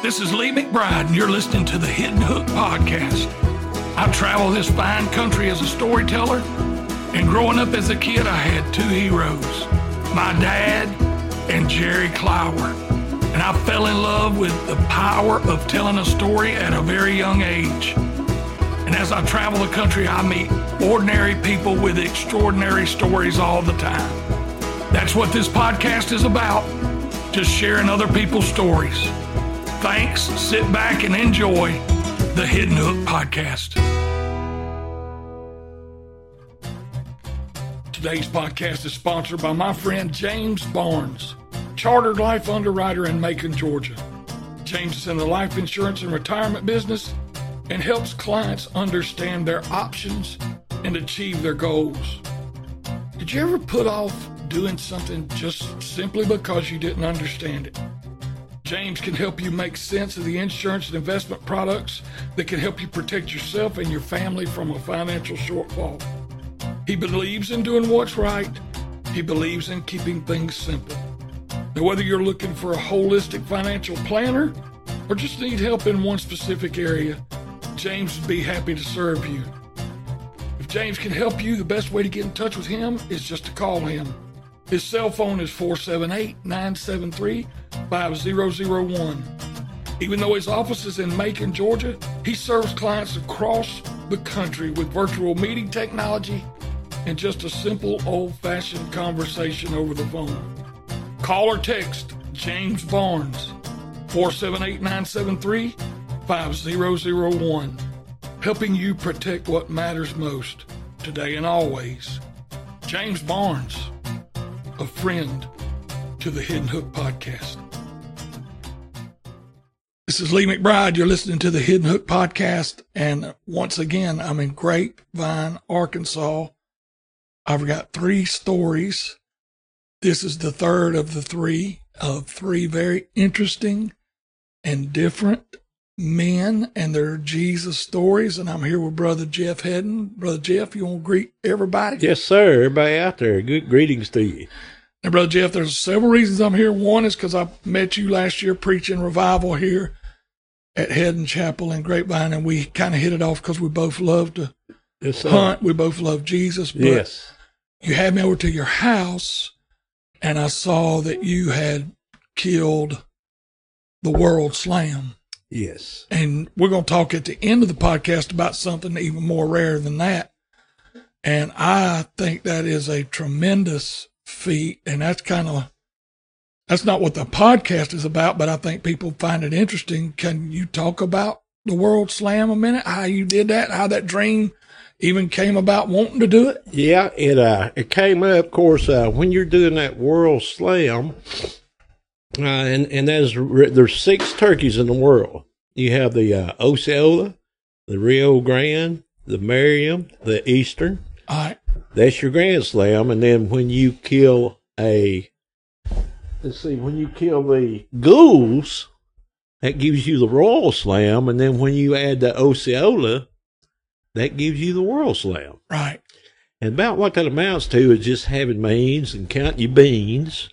This is Lee McBride, and you're listening to the Hidden Hook Podcast. I travel this fine country as a storyteller, and growing up as a kid, I had two heroes my dad and Jerry Clower. And I fell in love with the power of telling a story at a very young age. And as I travel the country, I meet ordinary people with extraordinary stories all the time. That's what this podcast is about just sharing other people's stories. Thanks. Sit back and enjoy the Hidden Hook Podcast. Today's podcast is sponsored by my friend James Barnes, chartered life underwriter in Macon, Georgia. James is in the life insurance and retirement business and helps clients understand their options and achieve their goals. Did you ever put off doing something just simply because you didn't understand it? James can help you make sense of the insurance and investment products that can help you protect yourself and your family from a financial shortfall. He believes in doing what's right. He believes in keeping things simple. Now, whether you're looking for a holistic financial planner or just need help in one specific area, James would be happy to serve you. If James can help you, the best way to get in touch with him is just to call him. His cell phone is 478 973 5001. Even though his office is in Macon, Georgia, he serves clients across the country with virtual meeting technology and just a simple old fashioned conversation over the phone. Call or text James Barnes 478 973 5001, helping you protect what matters most today and always. James Barnes a friend to the Hidden Hook podcast. This is Lee McBride. You're listening to the Hidden Hook podcast. And once again, I'm in Grapevine, Arkansas. I've got three stories. This is the third of the three of three very interesting and different men and their Jesus stories. And I'm here with Brother Jeff Hedden. Brother Jeff, you want to greet everybody? Yes, sir. Everybody out there, good greetings to you. Now, Brother Jeff, there's several reasons I'm here. One is because I met you last year preaching revival here at Hedden Chapel in Grapevine, and we kind of hit it off because we both love to yes, hunt. We both love Jesus. But yes. You had me over to your house, and I saw that you had killed the World Slam. Yes. And we're going to talk at the end of the podcast about something even more rare than that. And I think that is a tremendous feat. And that's kind of, that's not what the podcast is about, but I think people find it interesting. Can you talk about the World Slam a minute? How you did that? How that dream even came about wanting to do it? Yeah, it uh, it came up, of course, uh, when you're doing that World Slam, uh, and and there's there's six turkeys in the world. You have the uh, Osceola, the Rio Grande, the Merriam, the Eastern. All right. That's your Grand Slam, and then when you kill a, let's see, when you kill the Gould's, that gives you the Royal Slam, and then when you add the Osceola, that gives you the World Slam. Right. And about what that amounts to is just having means and counting your beans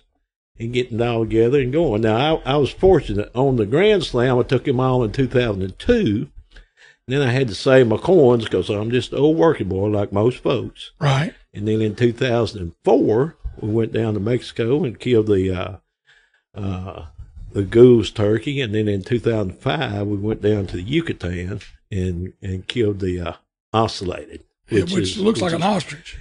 and getting it all together and going. Now, I, I was fortunate on the Grand Slam. I took him all in 2002. Then I had to save my coins because I'm just an old working boy like most folks. Right. And then in 2004, we went down to Mexico and killed the uh, uh, the Gould's turkey. And then in 2005, we went down to the Yucatan and and killed the uh, ocellated, which, which is, looks which like is, an ostrich.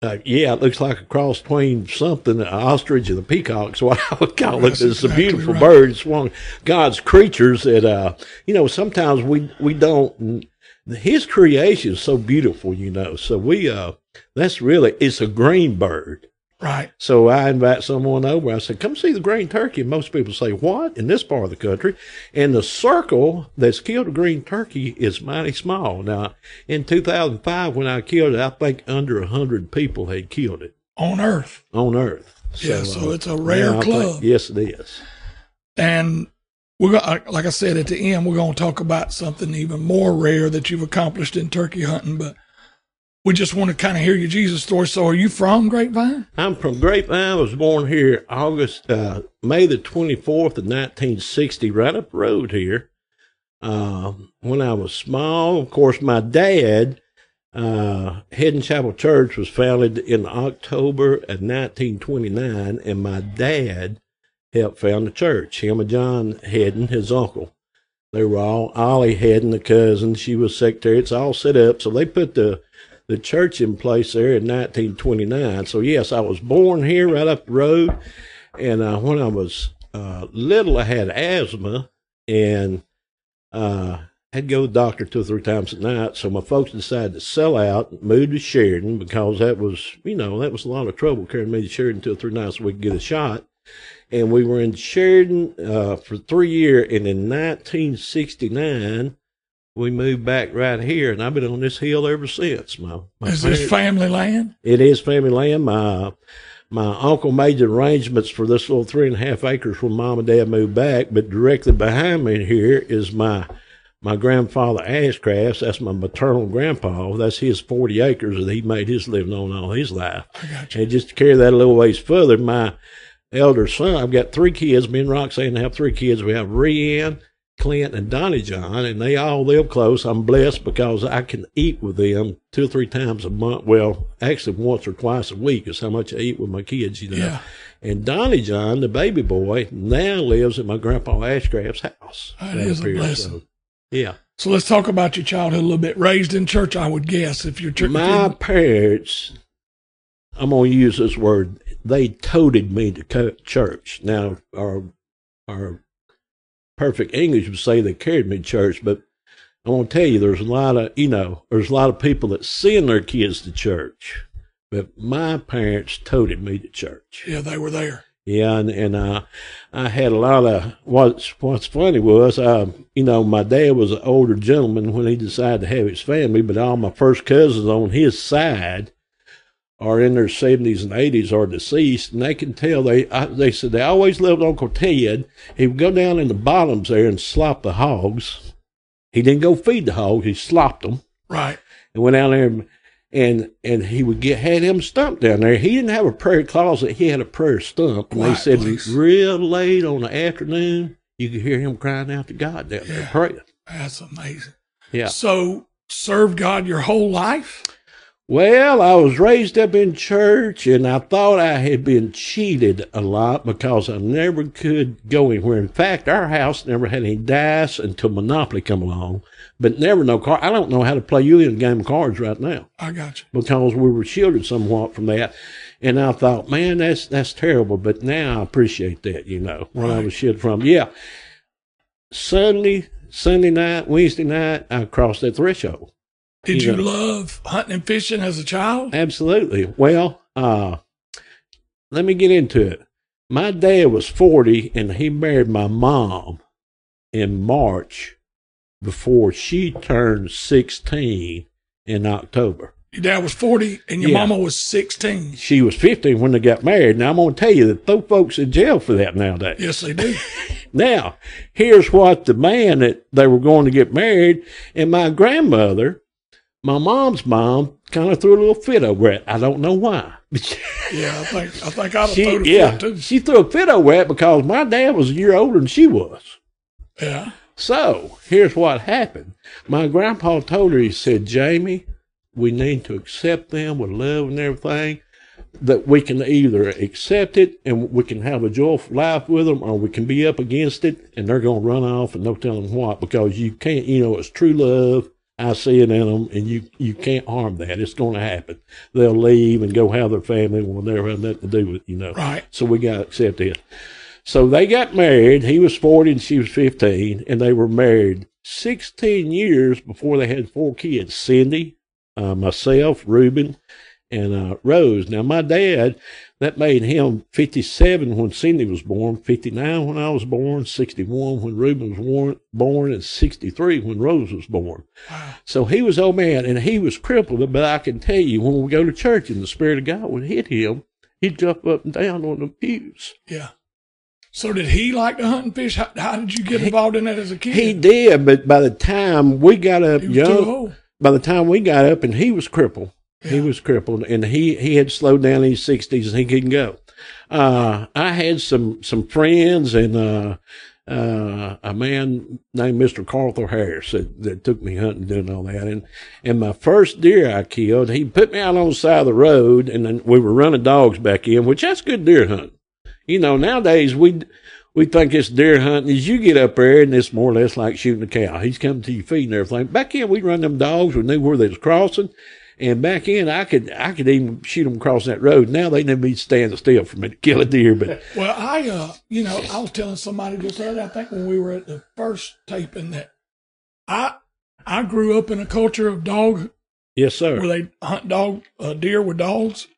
Uh, yeah, it looks like a cross between something, an ostrich and a peacock. So I would call it. It's exactly a beautiful right. bird. It's one of God's creatures that, uh, you know, sometimes we, we don't, his creation is so beautiful, you know. So we, uh, that's really, it's a green bird. Right. So I invite someone over. I said, come see the green turkey. Most people say, what? In this part of the country. And the circle that's killed a green turkey is mighty small. Now, in 2005, when I killed it, I think under a hundred people had killed it. On Earth. On Earth. So, yeah. So uh, it's a rare club. Think, yes, it is. And we're gonna, like I said at the end, we're going to talk about something even more rare that you've accomplished in turkey hunting, but we just want to kind of hear your Jesus story. So, are you from Grapevine? I'm from Grapevine. I was born here August, uh, May the 24th of 1960, right up the road here. Uh, when I was small, of course, my dad, uh, Hedden Chapel Church was founded in October of 1929, and my dad helped found the church. Him and John Hedden, his uncle. They were all Ollie Hedden, the cousin. She was secretary. It's all set up. So they put the the church in place there in 1929. So yes, I was born here right up the road, and uh, when I was uh, little, I had asthma and uh, had to go to the doctor two or three times a night. So my folks decided to sell out, and move to Sheridan because that was, you know, that was a lot of trouble carrying me to Sheridan two or three nights so we could get a shot. And we were in Sheridan uh, for three years, and in 1969 we moved back right here, and I've been on this hill ever since. My, my is this family land? It is family land. My my uncle made the arrangements for this little three and a half acres when mom and dad moved back, but directly behind me here is my my grandfather Ashcraft. That's my maternal grandpa. That's his forty acres that he made his living on all his life. And just to carry that a little ways further, my elder son, I've got three kids. Me and Roxanne have three kids. We have Rianne, Clint and Donnie John, and they all live close. I'm blessed because I can eat with them two or three times a month. Well, actually once or twice a week is how much I eat with my kids, you know. Yeah. And Donnie John, the baby boy, now lives at my grandpa Ashcraft's house. That is a blessing. So, yeah. So let's talk about your childhood a little bit. Raised in church, I would guess, if your church. My parents, I'm going to use this word, they toted me to church. Now, our, our perfect English would say they carried me to church, but I want to tell you, there's a lot of, you know, there's a lot of people that send their kids to church, but my parents toted me to church. Yeah, they were there. Yeah, and, and uh, I had a lot of what's what's funny was, uh, you know, my dad was an older gentleman when he decided to have his family, but all my first cousins on his side are in their 70s and 80s are deceased, and they can tell they I, they said they always loved Uncle Ted. He would go down in the bottoms there and slop the hogs. He didn't go feed the hogs; he slopped them. Right. And went down there and and, and he would get had him stumped down there. He didn't have a prayer closet; he had a prayer stump. And they said please. real late on the afternoon, you could hear him crying out to God down yeah, there praying. That's amazing. Yeah. So serve God your whole life. Well, I was raised up in church and I thought I had been cheated a lot because I never could go anywhere. In fact, our house never had any dice until Monopoly come along, but never no car. I don't know how to play you in a game of cards right now. I got you. Because we were shielded somewhat from that. And I thought, man, that's, that's terrible. But now I appreciate that, you know, when right. I was shielded from. Yeah. Sunday, Sunday night, Wednesday night, I crossed that threshold. Did you, you know, love hunting and fishing as a child? Absolutely. Well, uh, let me get into it. My dad was 40 and he married my mom in March before she turned 16 in October. Your dad was 40 and your yeah. mama was 16. She was 15 when they got married. Now, I'm going to tell you that those folks in jail for that nowadays. Yes, they do. now, here's what the man that they were going to get married and my grandmother my mom's mom kind of threw a little fit over it. I don't know why. yeah, I think I think I'd she, threw a yeah, fit too. She threw a fit over it because my dad was a year older than she was. Yeah. So here's what happened. My grandpa told her, he said, Jamie, we need to accept them with love and everything. That we can either accept it and we can have a joyful life with them, or we can be up against it and they're going to run off and no telling what because you can't, you know, it's true love I see it in them, and you you can't harm that. It's going to happen. They'll leave and go have their family when they have nothing to do with you know. Right. So we got to accept it. So they got married. He was forty and she was fifteen, and they were married sixteen years before they had four kids: Cindy, uh, myself, Reuben, and uh, Rose. Now my dad that made him 57 when Cindy was born, 59 when I was born, 61 when Reuben was born, and 63 when Rose was born. Wow. So he was old man, and he was crippled. But I can tell you, when we go to church and the Spirit of God would hit him, he'd jump up and down on the pews. Yeah. So did he like to hunt and fish? How, how did you get involved in that as a kid? He did, but by the time we got up young, by the time we got up and he was crippled, He was crippled, and he he had slowed down in his sixties, and he couldn't go. Uh, I had some some friends and uh, uh, a man named Mister Carthel Harris that, that took me hunting, doing all that, and and my first deer I killed, he put me out on the side of the road, and then we were running dogs back in, which that's good deer hunting. You know, nowadays we we think it's deer hunting. As you get up there, and it's more or less like shooting a cow. He's coming to your feet and everything. Back in, we run them dogs. We knew where they was crossing. And back in, I could I could even shoot them across that road. Now they never be standing still for me to kill a deer. But well, I uh, you know, I was telling somebody just other. I think when we were at the first taping that I I grew up in a culture of dog. Yes, sir. Where they hunt dog uh, deer with dogs.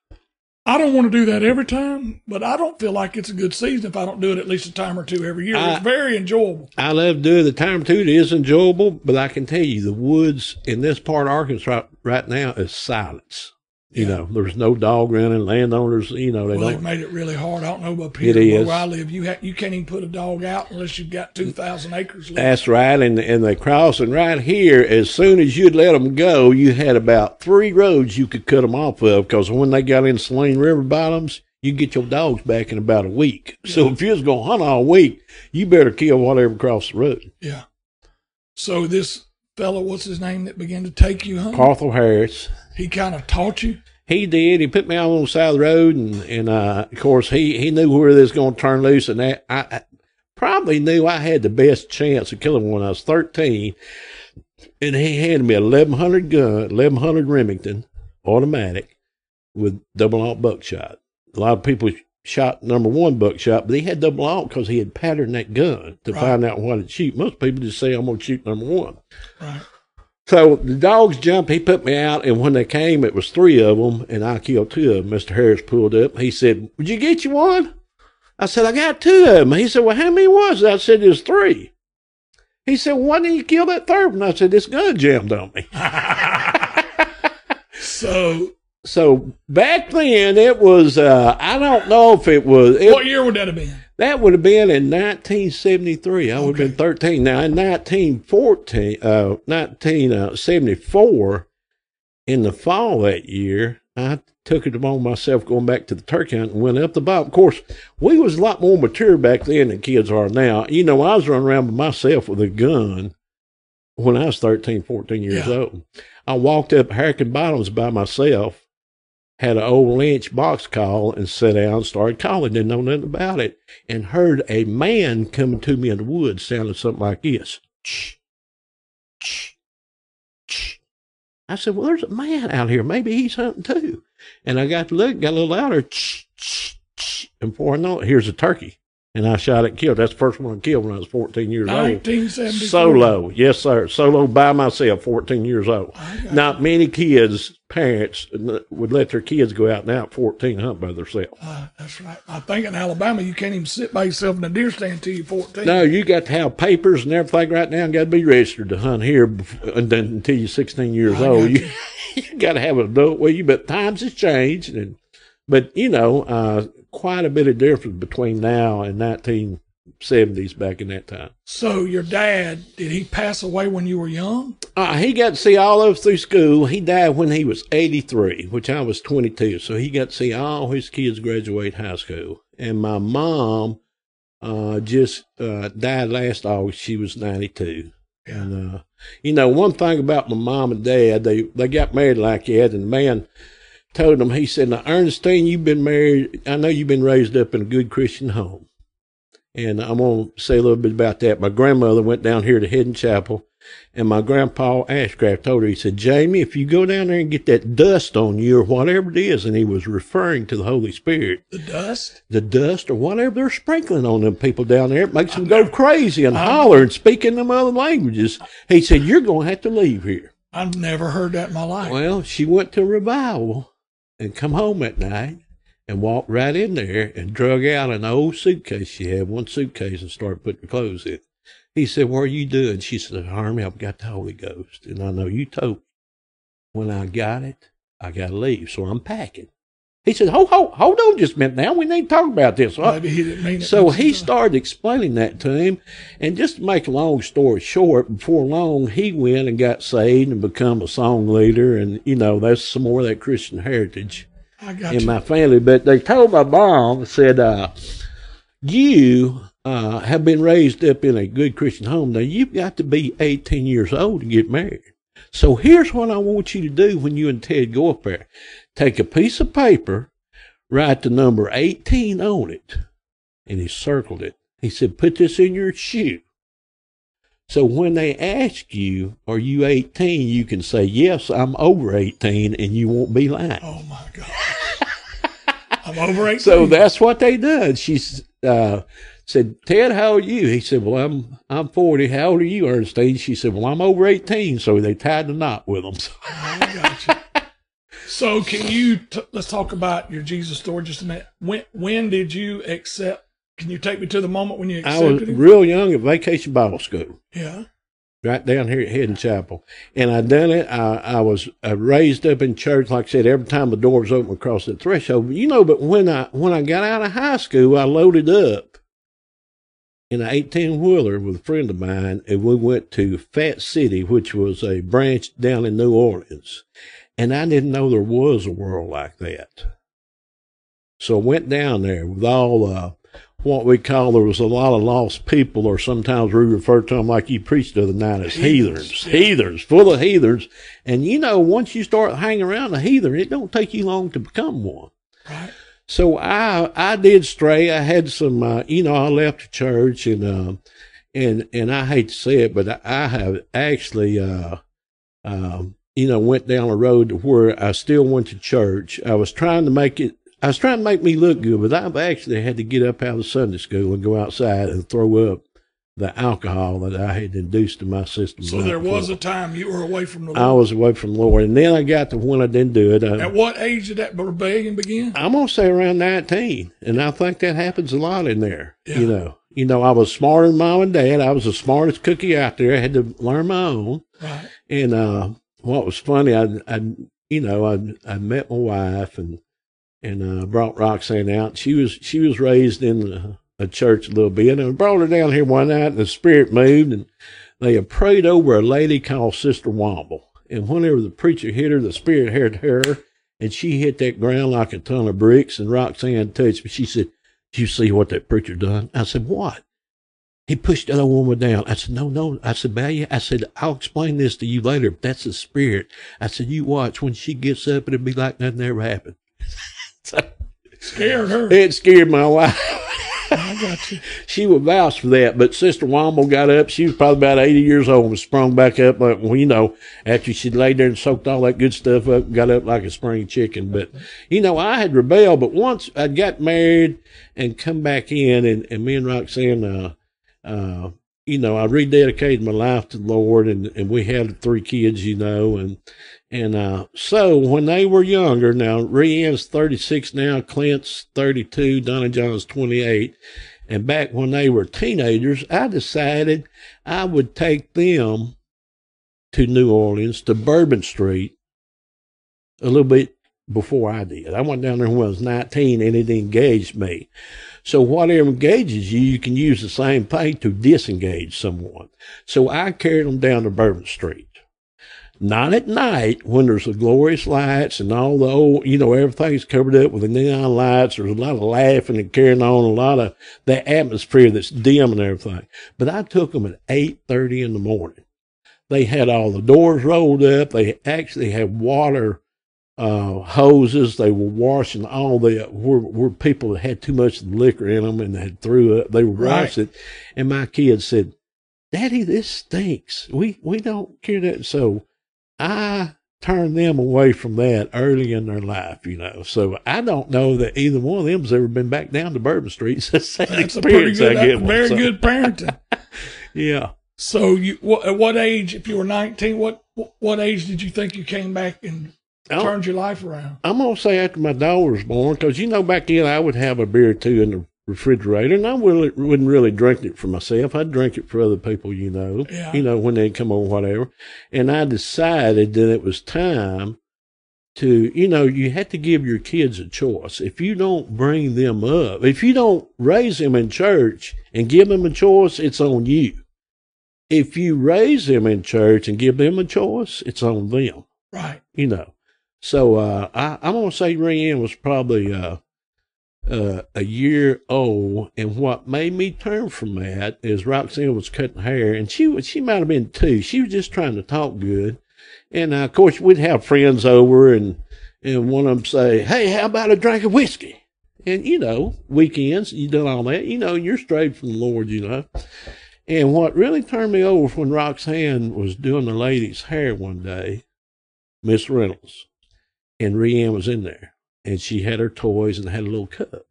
I don't want to do that every time, but I don't feel like it's a good season if I don't do it at least a time or two every year. I, it's very enjoyable. I love doing the time or two. It is enjoyable, but I can tell you the woods in this part of Arkansas right, right now is silence. You yeah. know, there's no dog running. Landowners, you know, they well, don't. They've made it really hard. I don't know about here where I live. You ha- you can't even put a dog out unless you've got two thousand acres. Left. That's right, and and they crossing right here. As soon as you'd let them go, you had about three roads you could cut them off of because when they got in Saline River bottoms, you get your dogs back in about a week. Yeah. So if you was gonna hunt all week, you better kill whatever crossed the road. Yeah. So this fellow, what's his name, that began to take you home? Carthel Harris he kind of taught you? He did. He put me out on the side of the road, and and uh, of course he he knew where this was going to turn loose, and that, I, I probably knew I had the best chance of killing one when I was thirteen. And he handed me a eleven hundred gun, eleven hundred Remington automatic with double aught buckshot. A lot of people shot number one buckshot, but he had double aught because he had patterned that gun to right. find out what to shoot. Most people just say I'm going to shoot number one. Right. So the dogs jumped. He put me out, and when they came, it was three of them, and I killed two of them. Mr. Harris pulled up. He said, "Would you get you one?" I said, "I got two of them." He said, "Well, how many was it?" I said, "There's three." He said, "Why didn't you kill that third one?" I said, "This gun jammed on me." so, so back then it was. Uh, I don't know if it was. It, what year would that have been? That would have been in 1973. I would have been 13. Now, in 1914, uh, 1974, uh, in the fall that year, I took it upon myself going back to the turkey hunt and went up the bottom. Of course, we was a lot more mature back then than kids are now. You know, I was running around by myself with a gun when I was 13, 14 years yeah. old. I walked up Harkin Bottoms by myself had an old Lynch box call and sat down, and started calling, didn't know nothing about it, and heard a man coming to me in the woods sounding something like this. I said, Well, there's a man out here. Maybe he's hunting too. And I got to look, got a little louder, and before I know it, here's a turkey and I shot it killed. That's the first one I killed when I was 14 years 1974. old. Solo, yes, sir. Solo by myself, 14 years old. Not you. many kids, parents, would let their kids go out and out 14 hunt by themselves. Uh, that's right. I think in Alabama, you can't even sit by yourself in a deer stand until you're 14. No, you got to have papers and everything right now and got to be registered to hunt here and then until you're 16 years I old. You, you got to have an adult with you, but times has changed. and But, you know, uh, quite a bit of difference between now and 1970s back in that time. So your dad, did he pass away when you were young? Uh, he got to see all of us through school. He died when he was 83, which I was 22. So he got to see all his kids graduate high school. And my mom uh, just uh, died last August. She was 92. Yeah. And, uh, you know, one thing about my mom and dad, they, they got married like that, and man, told him, he said, Now, Ernestine, you've been married. I know you've been raised up in a good Christian home. And I'm going to say a little bit about that. My grandmother went down here to Hedden Chapel, and my grandpa Ashcraft told her, he said, Jamie, if you go down there and get that dust on you or whatever it is, and he was referring to the Holy Spirit. The dust? The dust or whatever they're sprinkling on them people down there, it makes them go crazy and holler and speak in them other languages. He said, You're going to have to leave here. I've never heard that in my life. Well, she went to revival and come home at night and walked right in there and drug out an old suitcase she had, one suitcase, and started putting clothes in. He said, What are you doing? She said, Harmony, I've got the Holy Ghost. And I know you told me. When I got it, I got to leave. So I'm packing. He said, hold, hold, hold on just a minute now. We need to talk about this. Maybe he didn't mean it. So he started explaining that to him. And just to make a long story short, before long, he went and got saved and become a song leader. And, you know, that's some more of that Christian heritage I got in you. my family. But they told my mom, said, uh, you uh, have been raised up in a good Christian home. Now, you've got to be 18 years old to get married. So here's what I want you to do when you and Ted go up there. Take a piece of paper, write the number 18 on it, and he circled it. He said, put this in your shoe. So when they ask you, are you 18, you can say, yes, I'm over 18, and you won't be lying. Oh my God. I'm over 18. So that's what they done. She uh, said, Ted, how old are you? He said, well, I'm, I'm 40. How old are you, Ernestine? She said, well, I'm over 18. So they tied the knot with them. So, I got you. So can you t- let's talk about your Jesus story just a minute. When when did you accept? Can you take me to the moment when you I was him? real young at Vacation Bible School. yeah. right down here at Hedden Chapel. And I done it. I, I was uh, raised up in church, like I said, every time the door was open across the threshold. You know, but when I when I got out of high school, I loaded up in an eighteen wheeler with a friend of mine, and we went to Fat City, which was a branch down in New Orleans. And I didn't know there was a world like that. So I went down there with all uh, what we call there was a lot of lost people, or sometimes we refer to them like you preached the other night as Heathens, heathens, full of heathens. And you know, once you start hanging around a heathen, it don't take you long to become one. Right. So I I did stray. I had some, uh, you know, I left the church and uh, and and I hate to say it, but I, I have actually, uh, um, you know, went down a road to where I still went to church. I was trying to make it. I was trying to make me look good, but I've actually had to get up out of Sunday school and go outside and throw up the alcohol that I had induced in my system. So there was a time you were away from the I was away from the Lord, and then I got to when I didn't do it. I, At what age did that rebellion begin? I'm gonna say around 19, and I think that happens a lot in there. Yeah. You know, you know, I was smarter than mom and dad. I was the smartest cookie out there. I had to learn my own. Right. And uh, what was funny, I, I, you know, I, I met my wife and and uh, brought Roxanne out. She was she was raised in a, a church a little bit, and I brought her down here one night, and the spirit moved, and they had prayed over a lady called Sister Womble. And whenever the preacher hit her, the spirit hit her, and she hit that ground like a ton of bricks. And Roxanne touched me. She said, "Do you see what that preacher done?" I said, "What?" He pushed that old woman down. I said, no, no. I said, Balia, I said, I'll explain this to you later, but that's the spirit. I said, you watch. When she gets up, it'll be like nothing ever happened. so Scared her. it scared my wife. I got you. she would vouch for that. But Sister Womble got up. She was probably about 80 years old and sprung back up. Like, well, you know, after she'd laid there and soaked all that good stuff up, got up like a spring chicken. But, you know, I had rebelled. But once I got married and come back in, and, and me and Roxanne, uh, uh, you know, I rededicated my life to the Lord, and, and we had three kids, you know, and and uh, so when they were younger, now Rianne's 36 now, Clint's 32, Donnie John's 28, and back when they were teenagers, I decided I would take them to New Orleans to Bourbon Street a little bit before I did. I went down there when I was 19 and it engaged me. So whatever engages you, you can use the same thing to disengage someone. So I carried them down to Bourbon Street. Not at night when there's the glorious lights and all the old, you know, everything's covered up with the neon lights. There's a lot of laughing and carrying on, a lot of the atmosphere that's dim and everything. But I took them at 8.30 in the morning. They had all the doors rolled up. They actually had water uh, hoses. They were washing all the were, where people that had too much liquor in them and had threw up. They were Right. washing it. And my kids said, "Daddy, this stinks. We we don't care that." So I turned them away from that early in their life, you know. So I don't know that either one of them's ever been back down to Bourbon Street That's a pretty experience good, I get. very So, good parenting. Yeah. So you, what, at what age, if you were 19, what, what age did you think you came back and Oh. turned your life around? I'm gonna say after my daughter was born, because you know back then I would have a beer or two in the refrigerator, and I really, wouldn't really drink it for myself. I'd drink it for other people, you know, Yeah. you know when they'd come over, whatever. And I decided that it was time to, you know, you have to give your kids a choice. If you don't bring them up, if you don't raise them in church and give them a choice, it's on you. If you raise them in church and give them a choice, it's on them. Right. You know. So uh, I, I'm gonna say Rianne was probably uh, uh, a year old, and what made me turn from that is Roxanne was cutting hair, and she was she might have been two. She was just trying to talk good, and uh, of course we'd have friends over, and and one of them say, "Hey, how about a drink of whiskey?" And you know, weekends you done all that, you know, you're straight from the Lord, you know. And what really turned me over when Roxanne was doing the lady's hair one day, Miss Reynolds and Rianne was in there, and she had her toys and had a little cup,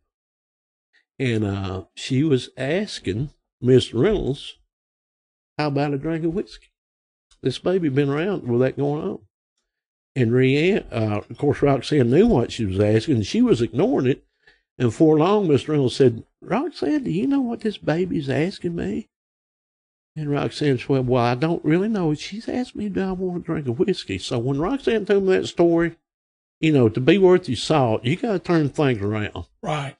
and uh, she was asking Miss Reynolds, "How about a drink of whiskey?" This baby been around with that going on, and Rianne, uh, of course, Roxanne knew what she was asking, and she was ignoring it. And for long, Miss Reynolds said, "Roxanne, do you know what this baby's asking me?" And Roxanne said, Well, I don't really know. She's asked me, Do I want to drink a whiskey? So when Roxanne told me that story, you know, to be worth your salt, you got to turn things around. Right.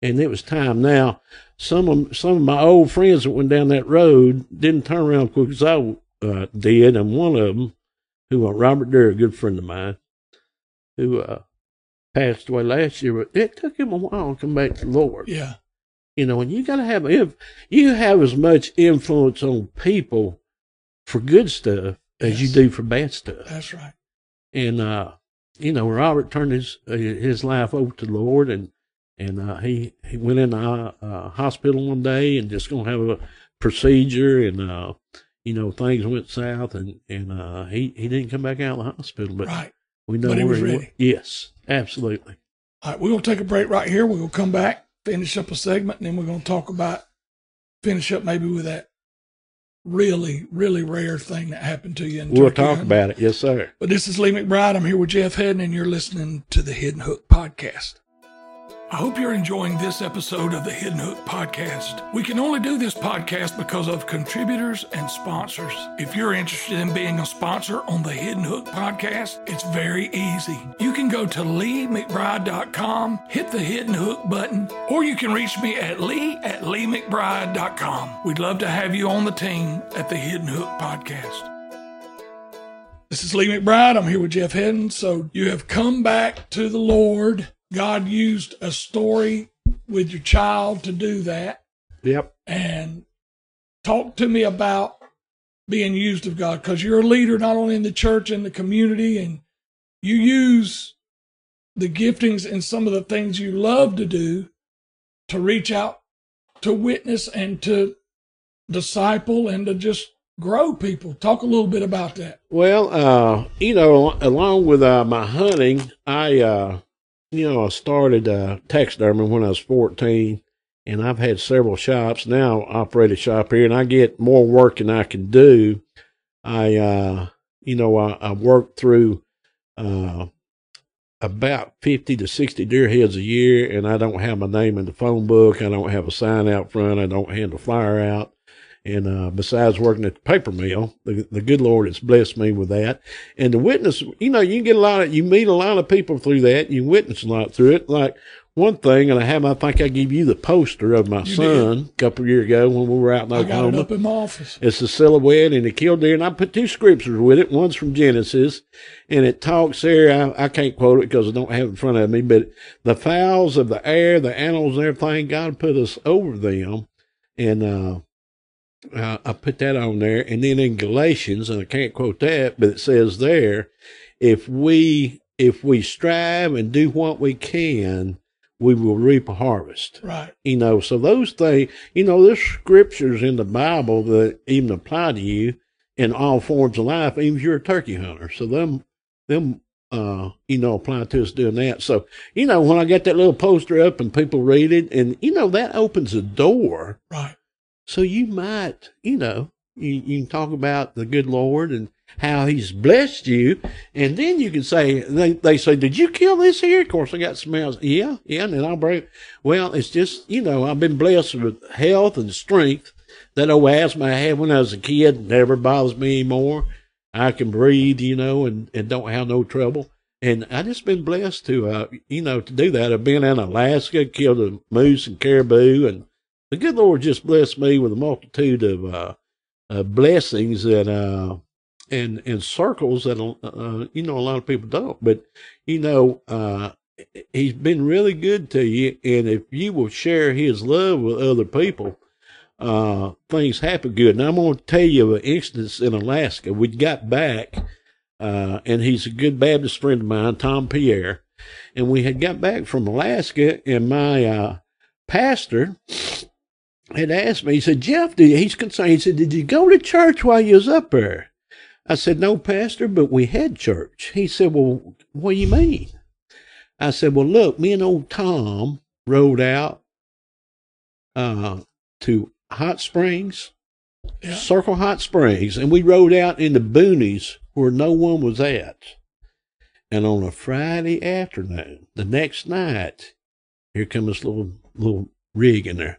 And it was time. Now, some of some of my old friends that went down that road didn't turn around quick as I uh, did, and one of them, who uh, Robert Durr, a good friend of mine, who uh, passed away last year, but it took him a while to come back to the Lord. Yeah. You know, and you got to have if you have as much influence on people for good stuff as Yes. you do for bad stuff. That's right. And uh, you know, Robert turned his uh, his life over to the Lord, and and uh, he he went in the uh, hospital one day and just gonna have a procedure, and uh, you know, things went south, and and uh, he he didn't come back out of the hospital, but right. we know But he where was he ready. went. Yes, absolutely. All right. We're going to take a break right here. We're going to come back, finish up a segment, and then we're going to talk about, finish up maybe with that really, really rare thing that happened to you in We'll talk about it. Yes, sir. But this is Lee McBride. I'm here with Jeff Hedden, and you're listening to the Hidden Hook Podcast. I hope you're enjoying this episode of the Hidden Hook Podcast. We can only do this podcast because of contributors and sponsors. If you're interested in being a sponsor on the Hidden Hook Podcast, it's very easy. You can go to leemcbride.com, hit the Hidden Hook button, or you can reach me at lee at leemcbride.com. We'd love to have you on the team at the Hidden Hook Podcast. This is Lee McBride. I'm here with Jeff Hedden. So you have come back to the Lord. God used a story with your child to do that. Yep. And talk to me about being used of God because you're a leader not only in the church and the community, and you use the giftings and some of the things you love to do to reach out to witness and to disciple and to just grow people. Talk a little bit about that. Well, uh, you know, along with uh, my hunting, I, uh, you know, I started uh, taxidermy when I was 14, and I've had several shops. Now I operate a shop here, and I get more work than I can do. I, uh, you know, I, I work through uh, about 50 to 60 deer heads a year, and I don't have my name in the phone book. I don't have a sign out front. I don't hand a flyer out. And uh, besides working at the paper mill, the, the good Lord has blessed me with that. And the witness, you know, you can get a lot of, you meet a lot of people through that. You witness a lot through it. Like one thing, and I have, I think I gave you the poster of my You son a couple of years ago when we were out in I got it Oklahoma. up in my office. It's a silhouette and a killed deer, and I put two scriptures with it. One's from Genesis, and it talks there. I, I can't quote it because I don't have it in front of me, but the fowls of the air, the animals, and everything, God put us over them, and uh, uh, I put that on there. And then in Galatians, and I can't quote that, but it says there, if we if we strive and do what we can, we will reap a harvest Right. you know so those things you know there's scriptures in the bible that even apply to you in all forms of life even if you're a turkey hunter so them them uh you know apply to us doing that so you know when i get that little poster up and people read it and you know that opens a door Right. So you might you know you, you can talk about the good lord and how he's blessed you and then you can say they, they say did you kill this here? Of course i got smells yeah yeah and i'll bring well it's just you know i've been blessed with health and strength that old asthma i had when i was a kid. Never bothers me anymore. I can breathe you know and, and don't have no trouble. And I just been blessed to, uh, you know, to do that. I've been in Alaska, killed a moose and caribou, and the good Lord just blessed me with a multitude of uh, uh, blessings and uh, and and circles that uh, you know a lot of people don't. But you know, uh, He's been really good to you, and if you will share His love with other people, uh, things happen good. And I'm going to tell you an instance in Alaska. We got back uh, and he's a good Baptist friend of mine, Tom Pierre. And we had got back from Alaska, and my uh, pastor had asked me, he said, Jeff, he's concerned. He said, Did you go to church while you was up there? I said, No, Pastor, but we had church. He said, Well, what do you mean? I said, Well, look, me and old Tom rode out uh, to Hot Springs, yeah. Circle Hot Springs, and we rode out in the boonies where no one was at. And on a Friday afternoon, the next night, here comes this little little rig in there.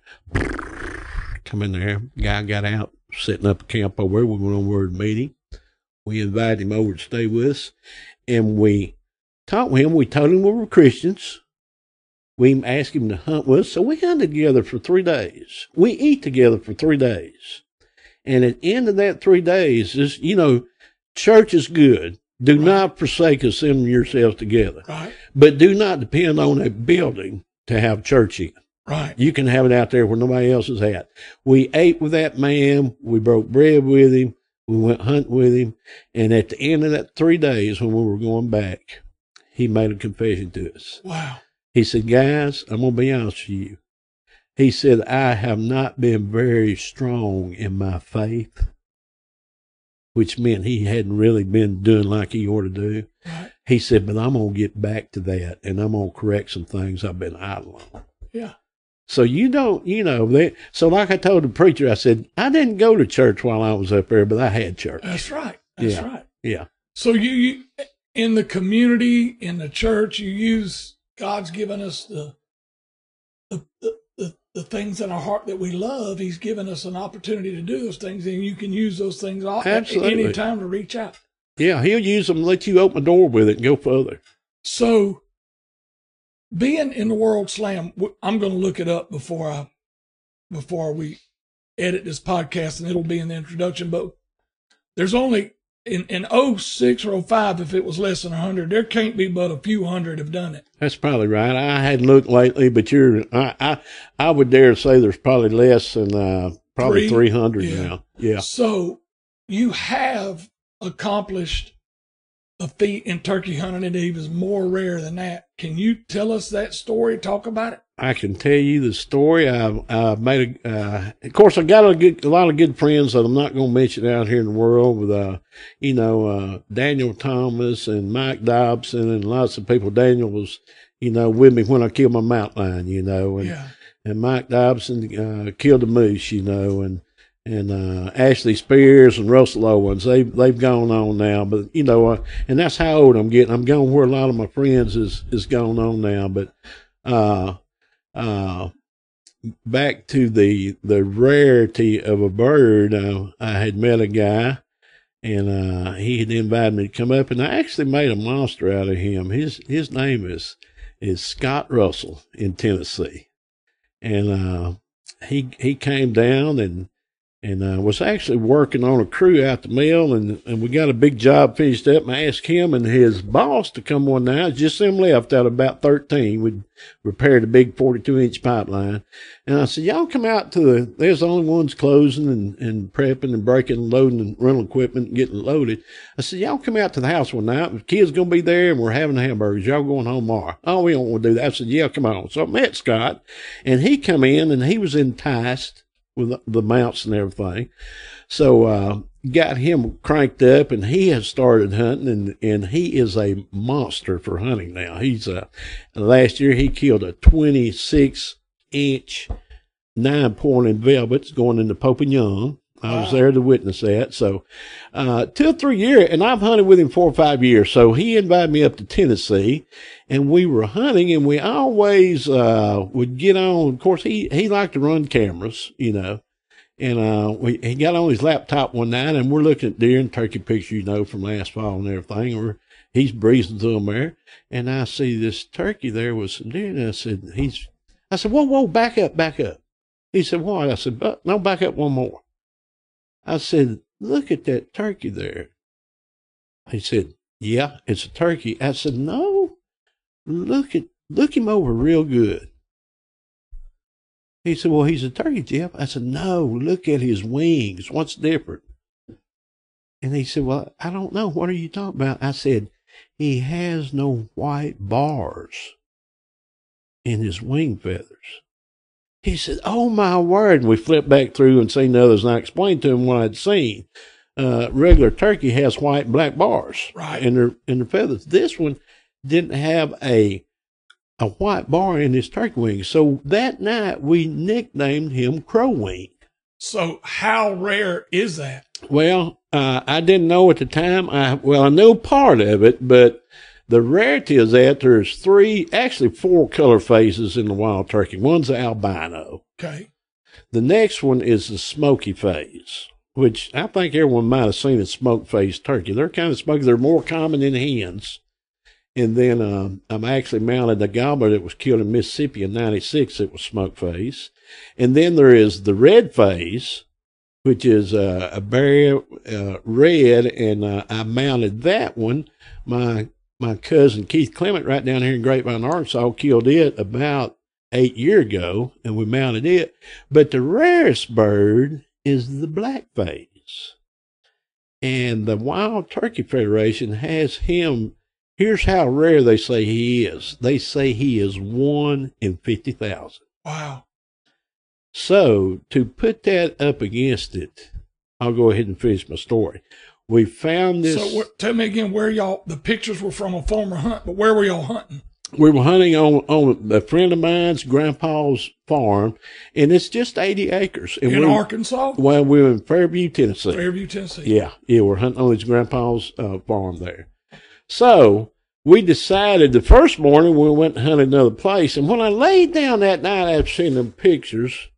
Come in there. Guy got out, setting up a camp over there. We went over to meeting. We invited him over to stay with us. And we talked with him. We told him we were Christians. We asked him to hunt with us. So we hunted together for three days. We eat together for three days. And at the end of that three days, is you know, Church is good. Do right. not forsake assembling yourselves together. Right. But do not depend on a building to have church in. Right. You can have it out there where nobody else is at. We ate with that man. We broke bread with him. We went hunting with him. And at the end of that three days when we were going back, he made a confession to us. Wow. He said, guys, I'm going to be honest with you. He said, I have not been very strong in my faith which meant he hadn't really been doing like he ought to do. Right. He said, but I'm going to get back to that and I'm going to correct some things I've been idle on. Yeah. So you don't, you know, they, so like I told the preacher, I said, I didn't go to church while I was up there, but I had church. That's right. That's yeah. right. Yeah. So you, you, in the community, in the church, you use, God's given us the, the, the, the things in our heart that we love, He's given us an opportunity to do those things, and you can use those things all, Absolutely. at any time to reach out. Yeah, He'll use them, let you open the door with it and go further. So, being in the World Slam, I'm going to look it up before I before we edit this podcast, and it'll be in the introduction. But there's only in, in 06 or 05, if it was less than 100, there can't be but a few hundred have done it. That's probably right. I hadn't looked lately, but you're, I, I, I would dare say there's probably less than, uh, probably Three, 300 yeah. now. Yeah. So you have accomplished a feat in turkey hunting and even is more rare than that. Can you tell us that story? Talk about it. I can tell you the story. I've, I've made a, uh, of course, I got a good, a lot of good friends that I'm not going to mention out here in the world with, uh, you know, uh, Daniel Thomas and Mike Dobson and lots of people. Daniel was, you know, with me when I killed my mountain lion, you know, and, yeah. and Mike Dobson, uh, killed a moose, you know, and, and uh, Ashley Spears and Russell Owens. They they've gone on now, but you know, uh, and that's how old I'm getting. I'm going where a lot of my friends is is going on now. But uh, uh, back to the the rarity of a bird, uh, I had met a guy, and uh, he had invited me to come up, and I actually made a monster out of him. His his name is is Scott Russell in Tennessee, and uh, he he came down and and I uh, was actually working on a crew out the mill, and, and we got a big job finished up. And I asked him and his boss to come one night. Just them left out about 13. We'd repaired a big 42 inch pipeline. And I said, Y'all come out to the, there's the only ones closing and, and prepping and breaking and loading and rental equipment and getting loaded. I said, Y'all come out to the house one night. The kids going to be there and we're having hamburgers. Y'all going home tomorrow. Oh, we don't want to do that. I said, Yeah, come on. So I met Scott and he come in and he was enticed with the mounts and everything. So uh, got him cranked up, and he has started hunting, and, and he is a monster for hunting now. He's uh, last year he killed a 26 inch nine pointed velvet going into Young. I was there to witness that. So, uh, two or three years, and I've hunted with him four or five years. So he invited me up to Tennessee and we were hunting and we always, uh, would get on. Of course, he, he liked to run cameras, you know, and, uh, we, he got on his laptop one night and we're looking at deer and turkey pictures, you know, from last fall and everything. We're, he's breezing through them there, and I see this turkey there with some deer, and I said, he's, I said, whoa, whoa, back up, back up. He said, what? I said, but no, back up one more. I said, look at that turkey there. He said, yeah, it's a turkey. I said, no, look at, look him over real good. He said, well, he's a turkey, Jeff. I said, no, look at his wings. What's different? And he said, well, I don't know. What are you talking about? I said, he has no white bars in his wing feathers. He said, Oh my word. And we flipped back through and seen the others, and I explained to him what I'd seen. Uh, regular turkey has white and black bars Right. in their in their feathers. This one didn't have a a white bar in his turkey wing. So that night we nicknamed him Crow Wing. So how rare is that? Well, uh, I didn't know at the time. I well, I knew part of it, but the rarity is that there's three, actually four color phases in the wild turkey. One's the albino. Okay. The next one is the smoky phase, which I think everyone might have seen a smoke phase turkey. They're kind of smoky. They're more common in hens. And then um, I'm actually mounted a gobbler that was killed in Mississippi in '96. It was smoke phase. And then there is the red phase, which is uh, a very uh, red, and uh, I mounted that one. My my cousin Keith Clement, right down here in Grapevine, Arkansas, killed it about eight year ago, and we mounted it. But the rarest bird is the black phase, and the Wild Turkey Federation has him. Here's how rare they say he is. They say he is one in fifty thousand. Wow. So to put that up against it, I'll go ahead and finish my story. We found this. So tell me again where y'all, the pictures were from a former hunt, but where were y'all hunting? we were hunting on on a friend of mine's grandpa's farm, and it's just eighty acres. And In we, Arkansas? well, we were in Fairview, Tennessee. Fairview, Tennessee. Yeah, yeah, we're hunting on his grandpa's uh, farm there. So we decided the first morning we went and hunted another place, and when I laid down that night after seeing the pictures,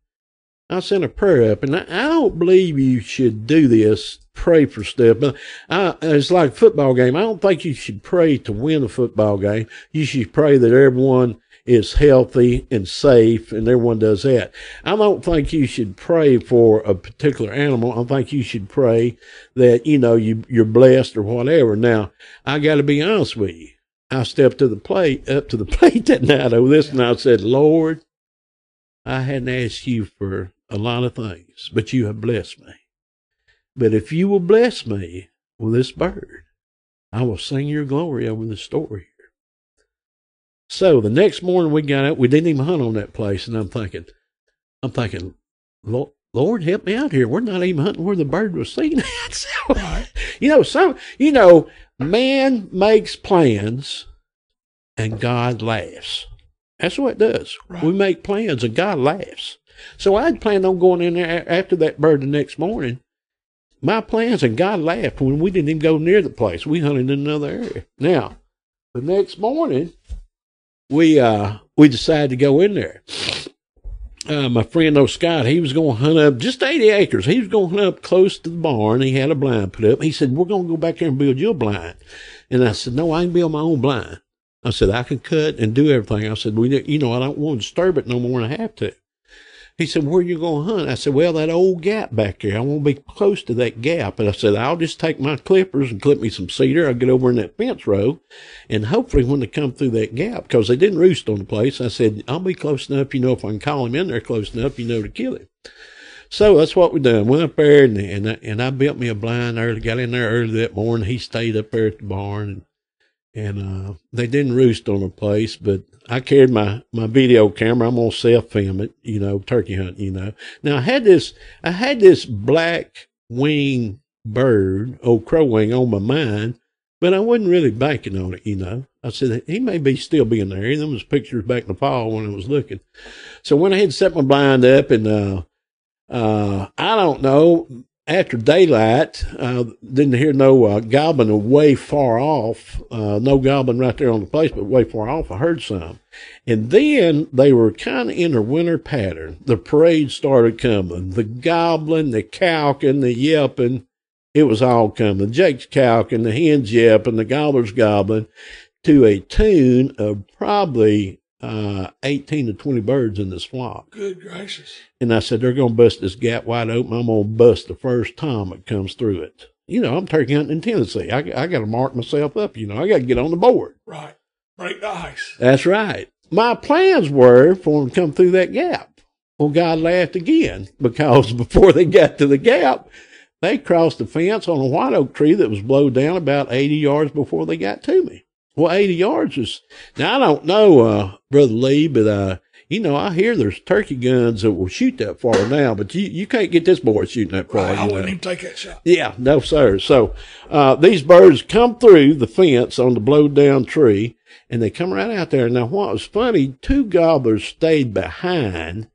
I sent a prayer up, and I, I don't believe you should do this. Pray for stuff, but I, it's like a football game. I don't think you should pray to win a football game. You should pray that everyone is healthy and safe, and everyone does that. I don't think you should pray for a particular animal. I think you should pray that you know you you're blessed or whatever. Now, I got to be honest with you. I stepped to the plate up to the plate that night over this, and I said, Lord, I hadn't asked you for a lot of things, but you have blessed me. But if you will bless me with this bird, I will sing your glory over the story here. So the next morning we got out, we didn't even hunt on that place, and I'm thinking, I'm thinking, Lord, Lord help me out here. We're not even hunting where the bird was seen at. So, Right. you know, some, you know, man makes plans and God laughs. That's what it does. Right. We make plans and God laughs. So I'd planned on going in there after that bird the next morning. My plans and God laughed when we didn't even go near the place. We hunted in another area. Now, the next morning, we uh we decided to go in there. Uh, my friend old Scott, he was going to hunt up just 80 acres. He was going to hunt up close to the barn. He had a blind put up. He said, We're going to go back there and build you a blind. And I said, No, I can build my own blind. I said, I can cut and do everything. I said, we, You know, I don't want to disturb it no more than I have to. He said, Where you going to hunt? I said, Well, that old gap back there. I want to be close to that gap. And I said, I'll just take my clippers and clip me some cedar. I'll get over in that fence row. And hopefully, when they come through that gap, because they didn't roost on the place, I said, I'll be close enough. You know, if I can call him in there close enough, you know, to kill him. So that's what we done. Went up there and and I, and I built me a blind early. Got in there early that morning. He stayed up there at the barn and and uh, they didn't roost on the place, but I carried my my video camera. I'm gonna self film it, you know, turkey hunt, you know. Now I had this I had this black wing bird, old crow wing, on my mind, but I wasn't really banking on it, you know. I said he may be still being there. Them was pictures back in the fall when I was looking. So when I had set my blind up and uh uh I don't know, after daylight, uh, didn't hear no uh, gobbling way far off. Uh, no gobbling right there on the place, but way far off, I heard some. And then they were kind of in a winter pattern. The parade started coming. The gobbling, the cowking, the yelping. it was all coming. Jake's calking, the hens yapping, the gobbler's gobbling to a tune of probably uh, 18 to 20 birds in this flock. Good gracious. And I said, they're going to bust this gap wide open. I'm going to bust the first tom that comes through it. You know, I'm turkey hunting in Tennessee. I, I got to mark myself up. You know, I got to get on the board. Right. Break the ice. That's right. My plans were for them to come through that gap. Well, God laughed again because before they got to the gap, they crossed the fence on a white oak tree that was blown down about 80 yards before they got to me. Well, 80 yards is, now I don't know, uh, Brother Lee, but, uh, you know, I hear there's turkey guns that will shoot that far now, but you, you can't get this boy shooting that far. Right, I wouldn't know. even take that shot. Yeah, no, sir. So, uh, these birds come through the fence on the blowed down tree and they come right out there. Now, what was funny, two gobblers stayed behind.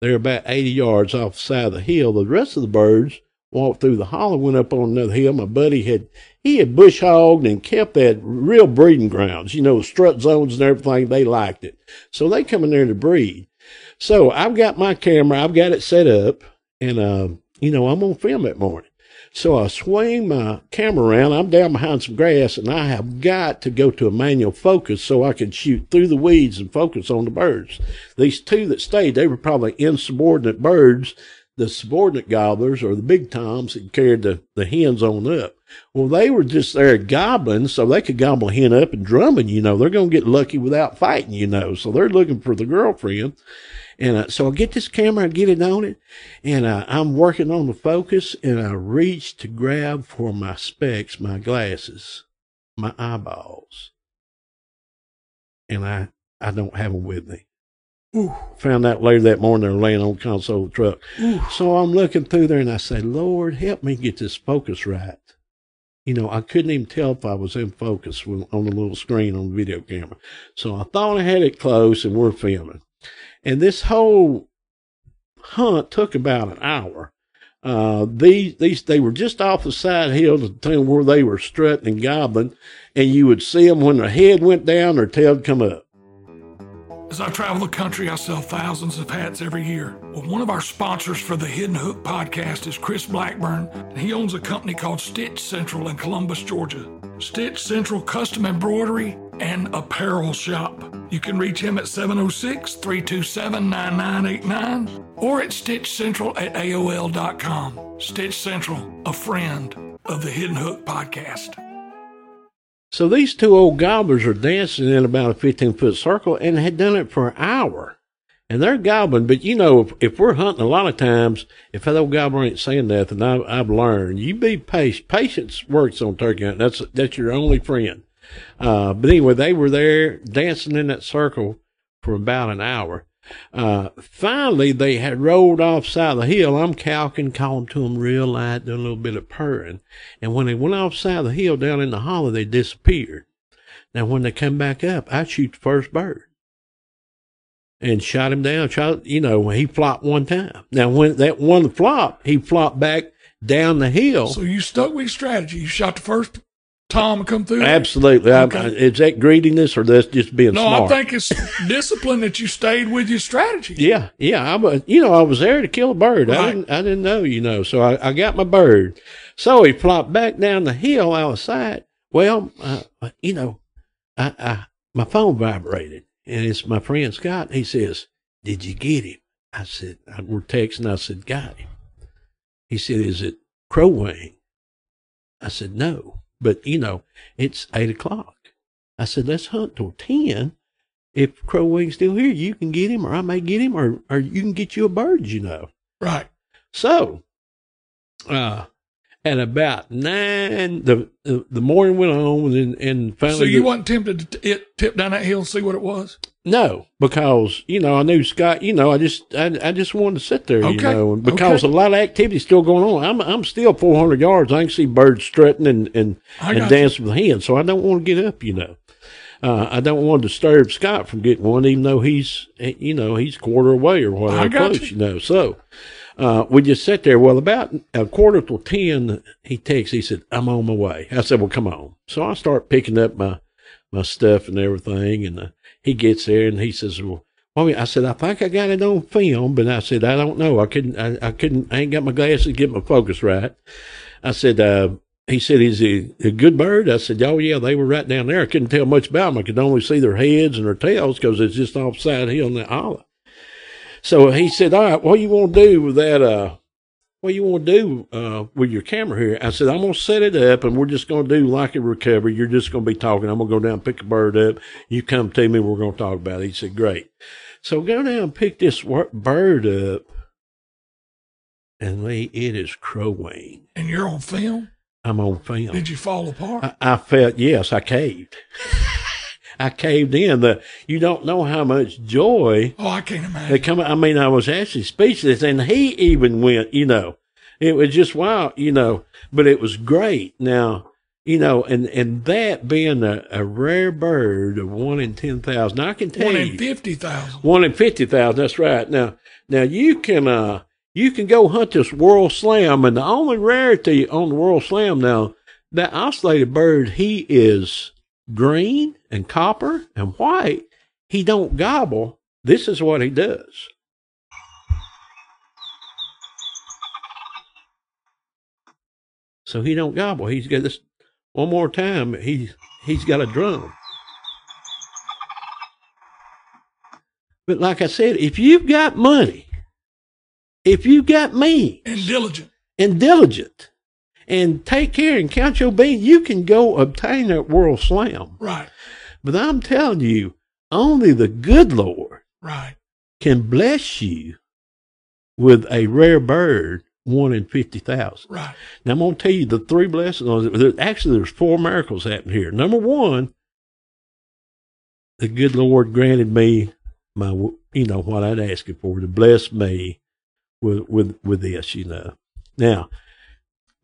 They're about 80 yards off the side of the hill. The rest of the birds walked through the hollow, went up on another hill. My buddy had, he had bush hogged and kept that real breeding grounds, you know, strut zones and everything. They liked it. So they come in there to breed. So I've got my camera, I've got it set up and, uh, you know, I'm going to film that morning. So I swing my camera around. I'm down behind some grass and I have got to go to a manual focus so I can shoot through the weeds and focus on the birds. These two that stayed, they were probably insubordinate birds. The subordinate gobblers or the big toms that carried the, the hens on up. Well, they were just there gobbling so they could gobble a hen up and drumming, you know. They're going to get lucky without fighting, you know. So they're looking for the girlfriend. And uh, so I get this camera and get it on it, and uh, I'm working on the focus, and I reach to grab for my specs, my glasses, my eyeballs, and I I don't have them with me. Ooh. Found out later that morning they were laying on the console truck. So I'm looking through there, and I say, Lord, help me get this focus right. You know, I couldn't even tell if I was in focus when, on the little screen on the video camera. So I thought I had it close, and we're filming. And this whole hunt took about an hour. Uh, these, these, they were just off the side hill to the time where they were strutting and gobbling, and you would see them when their head went down, their tail come up. As I travel the country, I sell thousands of hats every year. Well, one of our sponsors for the Hidden Hook podcast is Chris Blackburn, and he owns a company called Stitch Central in Columbus, Georgia. Stitch Central Custom Embroidery and Apparel Shop. You can reach him at 706 327 9989 or at stitchcentral at AOL.com. Stitch Central, a friend of the Hidden Hook podcast. So these two old gobblers are dancing in about a 15 foot circle and had done it for an hour. And they're gobbling, but you know, if, if we're hunting, a lot of times, if that old gobbler ain't saying nothing, I, I've learned you be patient. Patience works on turkey hunting. That's that's your only friend. Uh, but anyway, they were there dancing in that circle for about an hour. Uh, finally, they had rolled off side of the hill. I'm calking, calling to them real light, doing a little bit of purring. And when they went off side of the hill down in the hollow, they disappeared. Now, when they come back up, I shoot the first bird and shot him down. Shot, you know, he flopped one time. Now, when that one flopped, he flopped back down the hill. So you stuck with strategy. You shot the first Tom come through. Absolutely. Okay. I- is that greediness or that's just being No, smart? I think it's discipline that you stayed with your strategy. Yeah, yeah. I was, you know, I was there to kill a bird. I didn't, I didn't know, you know. So I, I got my bird. So he flopped back down the hill out of sight. Well, uh, you know, I, I, my phone vibrated, and it's my friend Scott. He says, "Did you get him?" I said, I, "We're texting." I said, "Got him." He said, "Is it Crow Wing?" I said, "No, but you know, it's eight o'clock." I said, "Let's hunt till 10. if Crow Wing's still here, you can get him, or I may get him, or or you can get you a bird, you know. Right. So, uh, at about nine, the the, the morning went on, and and finally, So you the- wasn't tempted to t- it tip down that hill and see what it was? No, because you know I knew Scott. You know, I just I, I just wanted to sit there, you know, because okay. a lot of activity still going on. I'm I'm still 400 yards. I can see birds strutting and and, and you. dancing with hens, so I don't want to get up, you know. Uh, I don't want to disturb Scott from getting one, even though he's, you know, he's quarter away or whatever, close, you. you know. So, uh, we just sat there. Well, about a quarter till 10, he texts, he said, I'm on my way. I said, well, come on. So I start picking up my, my stuff and everything. And uh, he gets there and he says, well, Well, I said, I think I got it on film, but I said, I don't know. I couldn't, I, I couldn't, I ain't got my glasses to get my focus right. I said, uh, he said, is he a good bird? I said, oh, yeah, they were right down there. I couldn't tell much about them. I could only see their heads and their tails because it's just offside hill in the olive. So he said, all right, what you want to do with that, uh, what you want to do uh, with your camera here? I said, I'm going to set it up and we're just going to do like a recovery. You're just going to be talking. I'm going to go down, and pick a bird up. You come to me. We're going to talk about it. He said, great. So go down and pick this bird up. And Lee, it is crow wing. And you're on film? I'm on film. Did you fall apart? I, I felt, yes, I caved. I caved in. The you don't know how much joy. Oh, I can't imagine. They come. I mean, I was actually speechless, and he even went. You know, it was just wow. You know, but it was great. Now, you know, and and that being a, a rare bird of one in ten thousand, I can tell one you in fifty thousand. One in fifty thousand. That's right. Now, now you can uh you can go hunt this world slam, and the only rarity on the world slam now that ocellated bird, he is green and copper and white, he don't gobble. This is what he does. So he don't gobble. He's got this one more time. He he's got a drum. But like I said, if you've got money, if you've got me and diligent and diligent, and take care and count your beans, you can go obtain that world slam. Right. But I'm telling you, only the good Lord right. can bless you with a rare bird, one in 50,000. Right. Now, I'm going to tell you the three blessings. Actually, there's four miracles happening here. Number one, the good Lord granted me my, you know, what I'd ask asked for to bless me with, with, with this, you know. Now,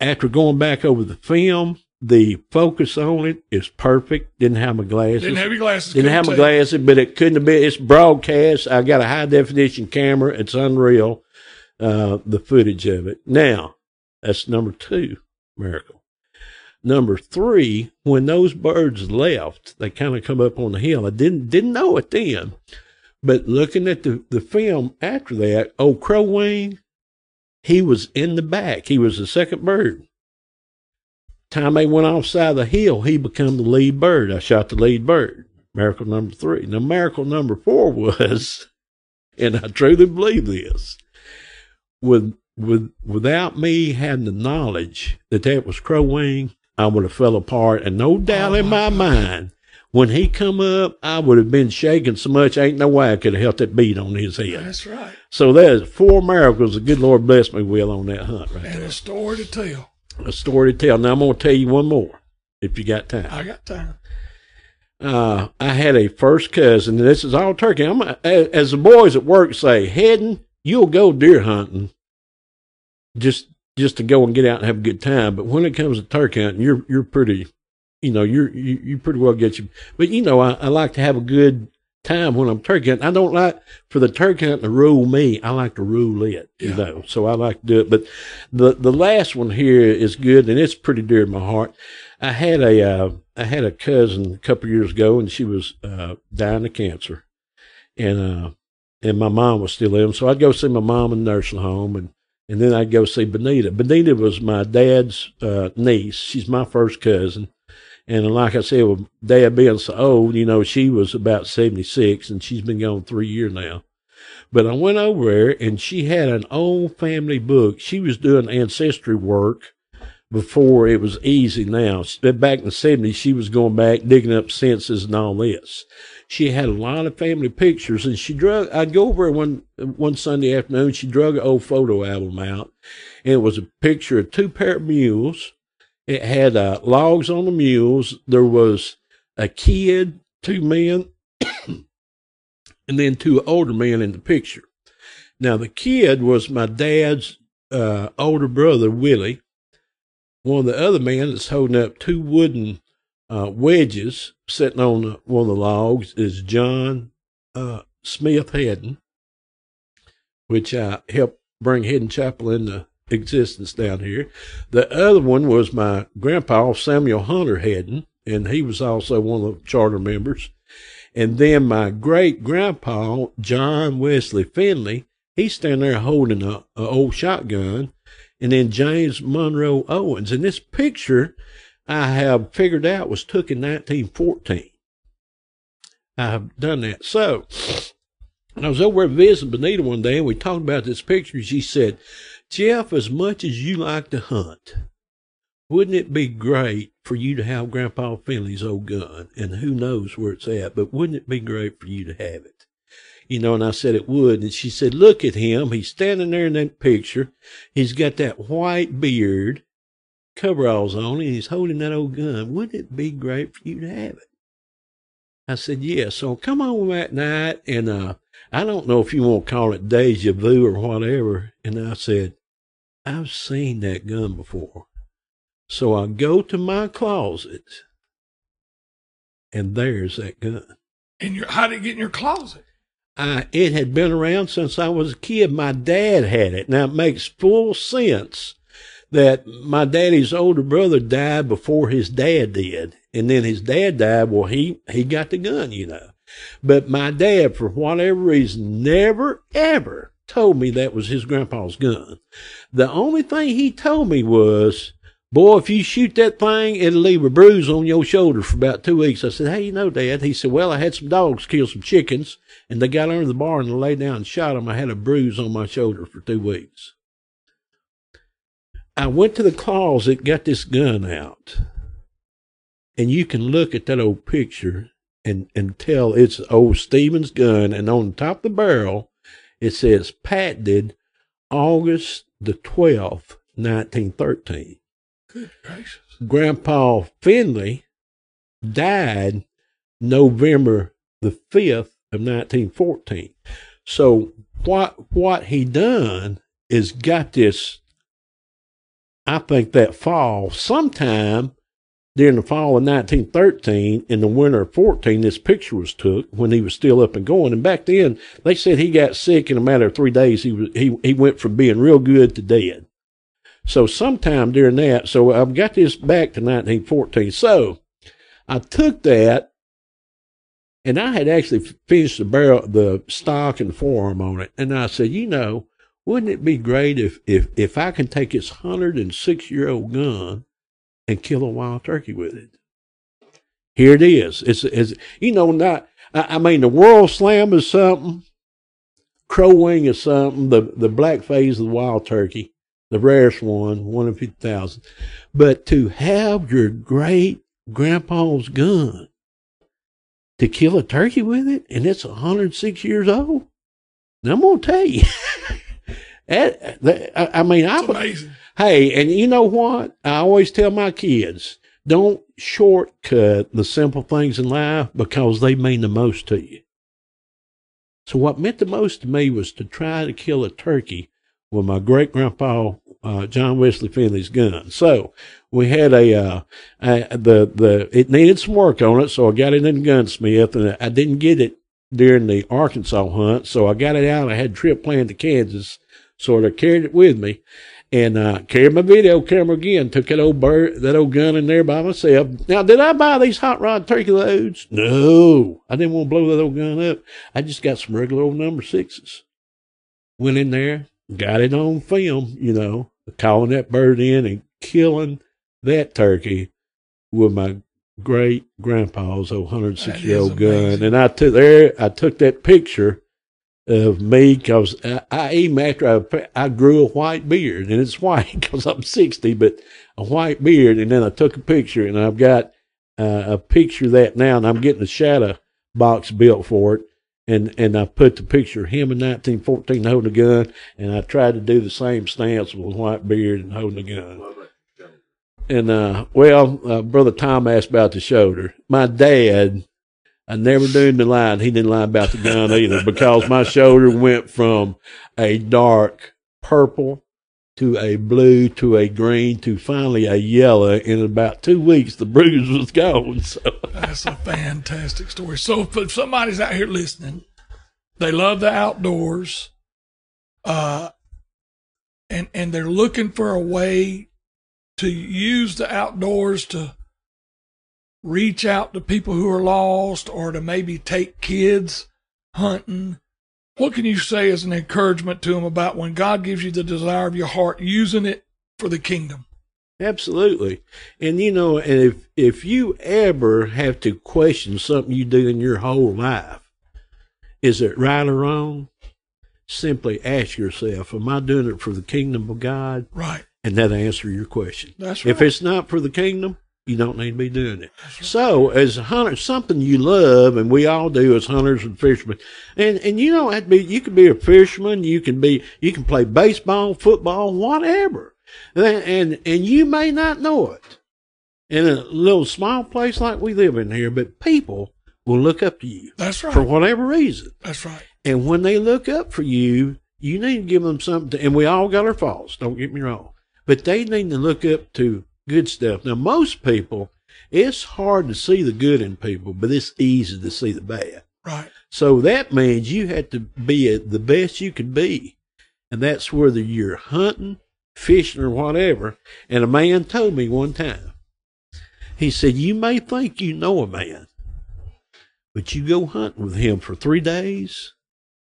after going back over the film, the focus on it is perfect. Didn't have my glasses. Didn't have your glasses. Didn't have my glasses, but it couldn't have been. It's broadcast. I got a high definition camera. It's unreal. Uh, the footage of it. Now, that's number two miracle. Number three, when those birds left, they kind of come up on the hill. I didn't didn't know it then, but looking at the the film after that, old Crow Wing he was in the back. He was the second bird. Time they went off side of the hill, he became the lead bird. I shot the lead bird. Miracle number three. Now, miracle number four was, and I truly believe this, with with without me having the knowledge that that was crow wing, I would have fell apart. And no doubt oh in my God. mind, when he come up, I would have been shaking so much, ain't no way I could have held that bead on his head. That's right. So there's four miracles the good Lord blessed me with on that hunt right and there. a story to tell. A story to tell. Now I'm going to tell you one more, if you got time. I got time. Uh, I had a first cousin, and this is all turkey. I'm as the boys at work say, heading, you'll go deer hunting, just just to go and get out and have a good time. But when it comes to turkey hunting, you're you're pretty you know, you're, you, you pretty well get you. But, you know, I, I like to have a good time when I'm turkey hunting. I don't like for the turkey hunting to rule me. I like to rule it, you yeah. know. So I like to do it. But the the last one here is good, and it's pretty dear to my heart. I had a uh, I had a cousin a couple years ago, and she was uh, dying of cancer, and uh, and my mom was still living. So I'd go see my mom in the nursing home, and and then I'd go see Benita. Benita was my dad's uh, niece. She's my first cousin and like I said, with dad being so old, you know, she was about 76 and she's been gone three years now. But I went over there and she had an old family book. She was doing ancestry work before it was easy now. Back in the 70s, she was going back, digging up census and all this. She had a lot of family pictures and she drug, I'd go over one, one Sunday afternoon, she drug an old photo album out and it was a picture of two pair of mules it had uh, logs on the mules. There was a kid, two men, and then two older men in the picture. Now, the kid was my dad's uh, older brother, Willie. One of the other men that's holding up two wooden uh, wedges sitting on one of the logs is John uh, Smith Hedden, which I helped bring Hedden Chapel into existence down here. The other one was my grandpa, Samuel Hunter Hedden, and he was also one of the charter members. And then my great grandpa, John Wesley Finley, he's standing there holding a, a old shotgun. And then James Monroe Owens. And this picture I have figured out was took in 1914. I have done that. So I was over visiting Benita one day and we talked about this picture. She said, Jeff, as much as you like to hunt, wouldn't it be great for you to have Grandpa Finley's old gun? And who knows where it's at, but wouldn't it be great for you to have it? You know, and I said it would. And she said, look at him. He's standing there in that picture. He's got that white beard, coveralls on, and he's holding that old gun. Wouldn't it be great for you to have it? I said, yeah. So come on that night. And, uh, I don't know if you want to call it deja vu or whatever. And I said, I've seen that gun before. So I go to my closet, and there's that gun. And your, how did it get in your closet? I, it had been around since I was a kid. My dad had it. Now it makes full sense that my daddy's older brother died before his dad did. And then his dad died. Well, he, he got the gun, you know. But my dad, for whatever reason, never ever told me that was his grandpa's gun. The only thing he told me was, boy, if you shoot that thing, it'll leave a bruise on your shoulder for about two weeks. I said, hey, you know, Dad. He said, well, I had some dogs kill some chickens and they got under the barn and lay down and shot them. I had a bruise on my shoulder for two weeks. I went to the closet, got this gun out, and you can look at that old picture and, tell it's old Stevens gun. And on top of the barrel, it says patented August the 12th, 1913. Good gracious. Grandpa Finley died November the 5th of 1914. So what what he done is got this I think that fall sometime during the fall of 1913 in the winter of 14 this picture was took when he was still up and going and back then they said he got sick in a matter of 3 days he was he he went from being real good to dead so sometime during that, so I've got this back to 1914. So I took that and I had actually finished the barrel, the stock and the forearm on it. And I said, you know, wouldn't it be great if, if, if I can take this 106 year old gun and kill a wild turkey with it? Here it is. It's, it's you know, not, I, I mean, the world slam is something. Crow wing is something. The, the black phase of the wild turkey the rarest one, one in 50,000. But to have your great grandpa's gun to kill a turkey with it, and it's 106 years old, I'm going to tell you. that, that, I mean, I, amazing. Hey, and you know what? I always tell my kids, don't shortcut the simple things in life because they mean the most to you. So what meant the most to me was to try to kill a turkey with my great grandpa uh, John Wesley Finley's gun. So we had a, uh, a, the the it needed some work on it, so I got it in gunsmith, and I didn't get it during the Arkansas hunt, so I got it out. I had a trip planned to Kansas, so I carried it with me. And uh, carried my video camera again. Took that old bird, that old gun in there by myself. Now, did I buy these hot rod turkey loads? No, I didn't want to blow that old gun up. I just got some regular old number sixes. Went in there, got it on film, you know, calling that bird in and killing that turkey with my great grandpa's 106 year old gun. And I took there, I took that picture of me because I, I, even after I, I grew a white beard and it's white because I'm 60, but a white beard. And then I took a picture and I've got uh, a picture of that now and I'm getting a shadow box built for it and and I put the picture of him in 1914 holding a gun, and I tried to do the same stance with a white beard and holding a gun. And uh, well, uh, brother Tom asked about the shoulder. My dad, I never knew the line. He didn't lie about the gun either because my shoulder went from a dark purple to a blue to a green to finally a yellow. In about two weeks, the bruise was gone. So that's a fantastic story. So if somebody's out here listening, they love the outdoors, uh, and and they're looking for a way to use the outdoors to reach out to people who are lost or to maybe take kids hunting, what can you say as an encouragement to them about when God gives you the desire of your heart, using it for the kingdom? Absolutely. And you know, and if if you ever have to question something you do in your whole life, is it right or wrong? Simply ask yourself, am I doing it for the kingdom of God? Right. And that answer your question. That's right. If it's not for the kingdom, you don't need to be doing it. So, as a hunter, something you love, and we all do as hunters and fishermen, and and you don't have to be. You can be a fisherman. You can be. You can play baseball, football, whatever, and and, and you may not know it in a little small place like we live in here, but people will look up to you. That's right. For whatever reason. That's right. And when they look up for you, you need to give them something. To, and we all got our faults. Don't get me wrong, but they need to look up to good stuff. Now, most people, it's hard to see the good in people, but it's easy to see the bad. Right. So that means you have to be the best you can be. And that's whether you're hunting, fishing, or whatever. And a man told me one time, he said, You may think you know a man, but you go hunting with him for three days,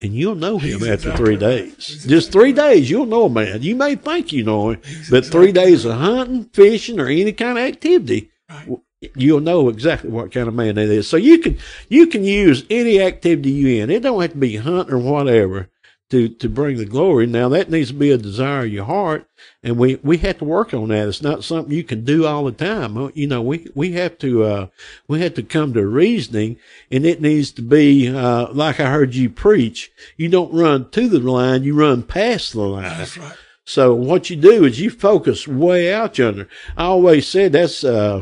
and you'll know him He's after three days. Just three days, you'll know a man. You may think you know him, He's but three days of hunting, fishing, or any kind of activity, right. you'll know exactly what kind of man that is. So you can you can use any activity you in. It don't have to be hunting or whatever to to bring the glory. Now that needs to be a desire of your heart, and we we have to work on that. It's not something you can do all the time. You know, we we have to uh, we have to come to reasoning, and it needs to be uh, like I heard you preach. You don't run to the line, you run past the line. That's right. So what you do is you focus way out yonder. I always said that's uh,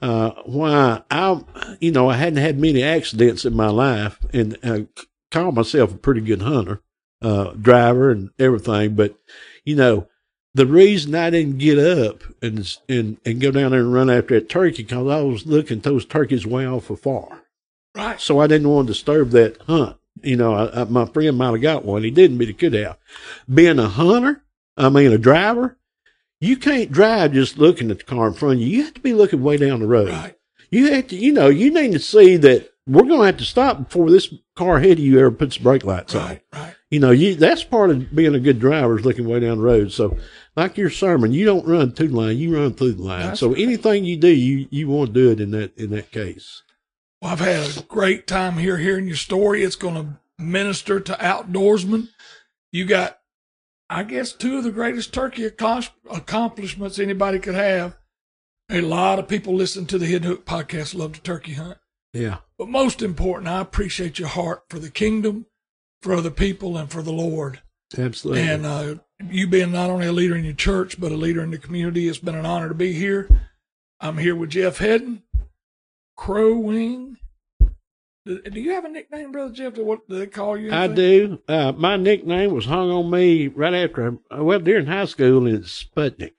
uh, why I, you know, I hadn't had many accidents in my life, and uh, call myself a pretty good hunter uh, driver and everything. But you know, the reason I didn't get up and and and go down there and run after that turkey because I was looking those turkeys way off afar. Right. So I didn't want to disturb that hunt. You know, I, I, my friend might have got one. He didn't, but he could have. Being a hunter, I mean a driver, you can't drive just looking at the car in front of you. You have to be looking way down the road. Right. You have to, you know, you need to see that we're going to have to stop before this car ahead of you ever puts brake lights right, on. Right. You know, you that's part of being a good driver is looking way down the road. So, like your sermon, you don't run to the line, you run through the line. That's so right. anything you do, you you want to do it in that in that case. Well, I've had a great time here hearing your story. It's going to minister to outdoorsmen. You got, I guess, two of the greatest turkey accomplishments anybody could have. A lot of people listen to the Hidden Hook podcast love to turkey hunt. Yeah. But most important, I appreciate your heart for the kingdom, for other people, and for the Lord. Absolutely. And uh, you being not only a leader in your church, but a leader in the community, it's been an honor to be here. I'm here with Jeff Hedden, Crow Wing. Do you have a nickname, Brother Jeff? What do they call you? I do. Uh, my nickname was hung on me right after, well, during high school, it's Sputnik.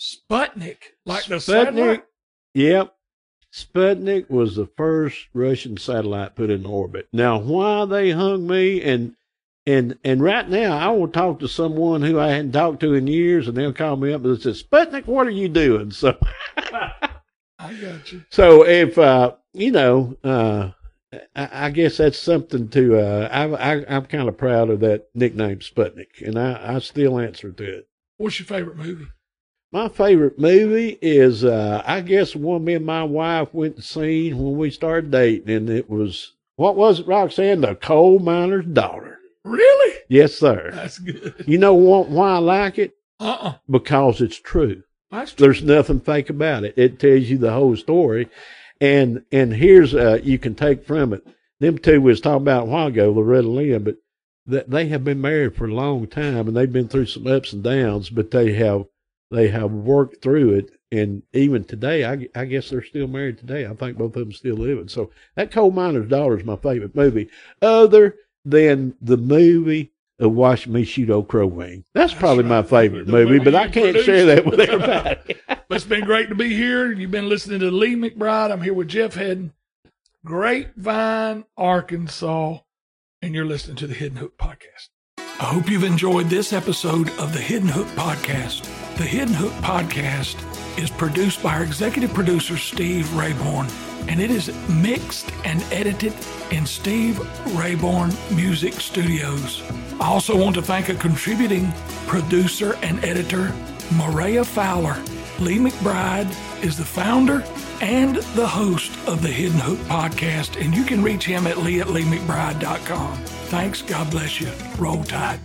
Sputnik? Like the Sputnik. satellite? Yep. Sputnik was the first Russian satellite put in orbit. Now, why they hung me and and and right now, I will talk to someone who I hadn't talked to in years, and they'll call me up and say, "Sputnik, what are you doing?" So, I got you. So if uh, you know, uh, I, I, guess that's something to. Uh, I, I I'm kind of proud of that nickname, Sputnik, and I, I still answer to it. What's your favorite movie? My favorite movie is, uh, I guess, one me and my wife went to see when we started dating, and it was what was it, Roxanne? The coal miner's daughter. Really? Yes, sir. That's good. You know what, why I like it? Uh uh Because it's true. That's true. There's nothing fake about it. It tells you the whole story. And and here's uh you can take from it. Them two was talking about a while ago, Loretta Lynn, but that they have been married for a long time and they've been through some ups and downs, but they have they have worked through it. And even today, I, I guess they're still married today. I think both of them still living. So that Coal Miner's Daughter is my favorite movie, other than the movie of Watch Me Shoot Old Crow Wing. That's, That's probably right. my favorite the movie, but I can't produced. share that with everybody. but it's been great to be here. You've been listening to Lee McBride. I'm here with Jeff Hedden, Grapevine, Arkansas, and you're listening to the Hidden Hook Podcast. I hope you've enjoyed this episode of the Hidden Hook Podcast. The Hidden Hook podcast is produced by our executive producer, Steve Rayborn, and it is mixed and edited in Steve Rayborn Music Studios. I also want to thank a contributing producer and editor, Maria Fowler. Lee McBride is the founder and the host of the Hidden Hook podcast, and you can reach him at lee at leemcbride.com. Thanks. God bless you. Roll Tide.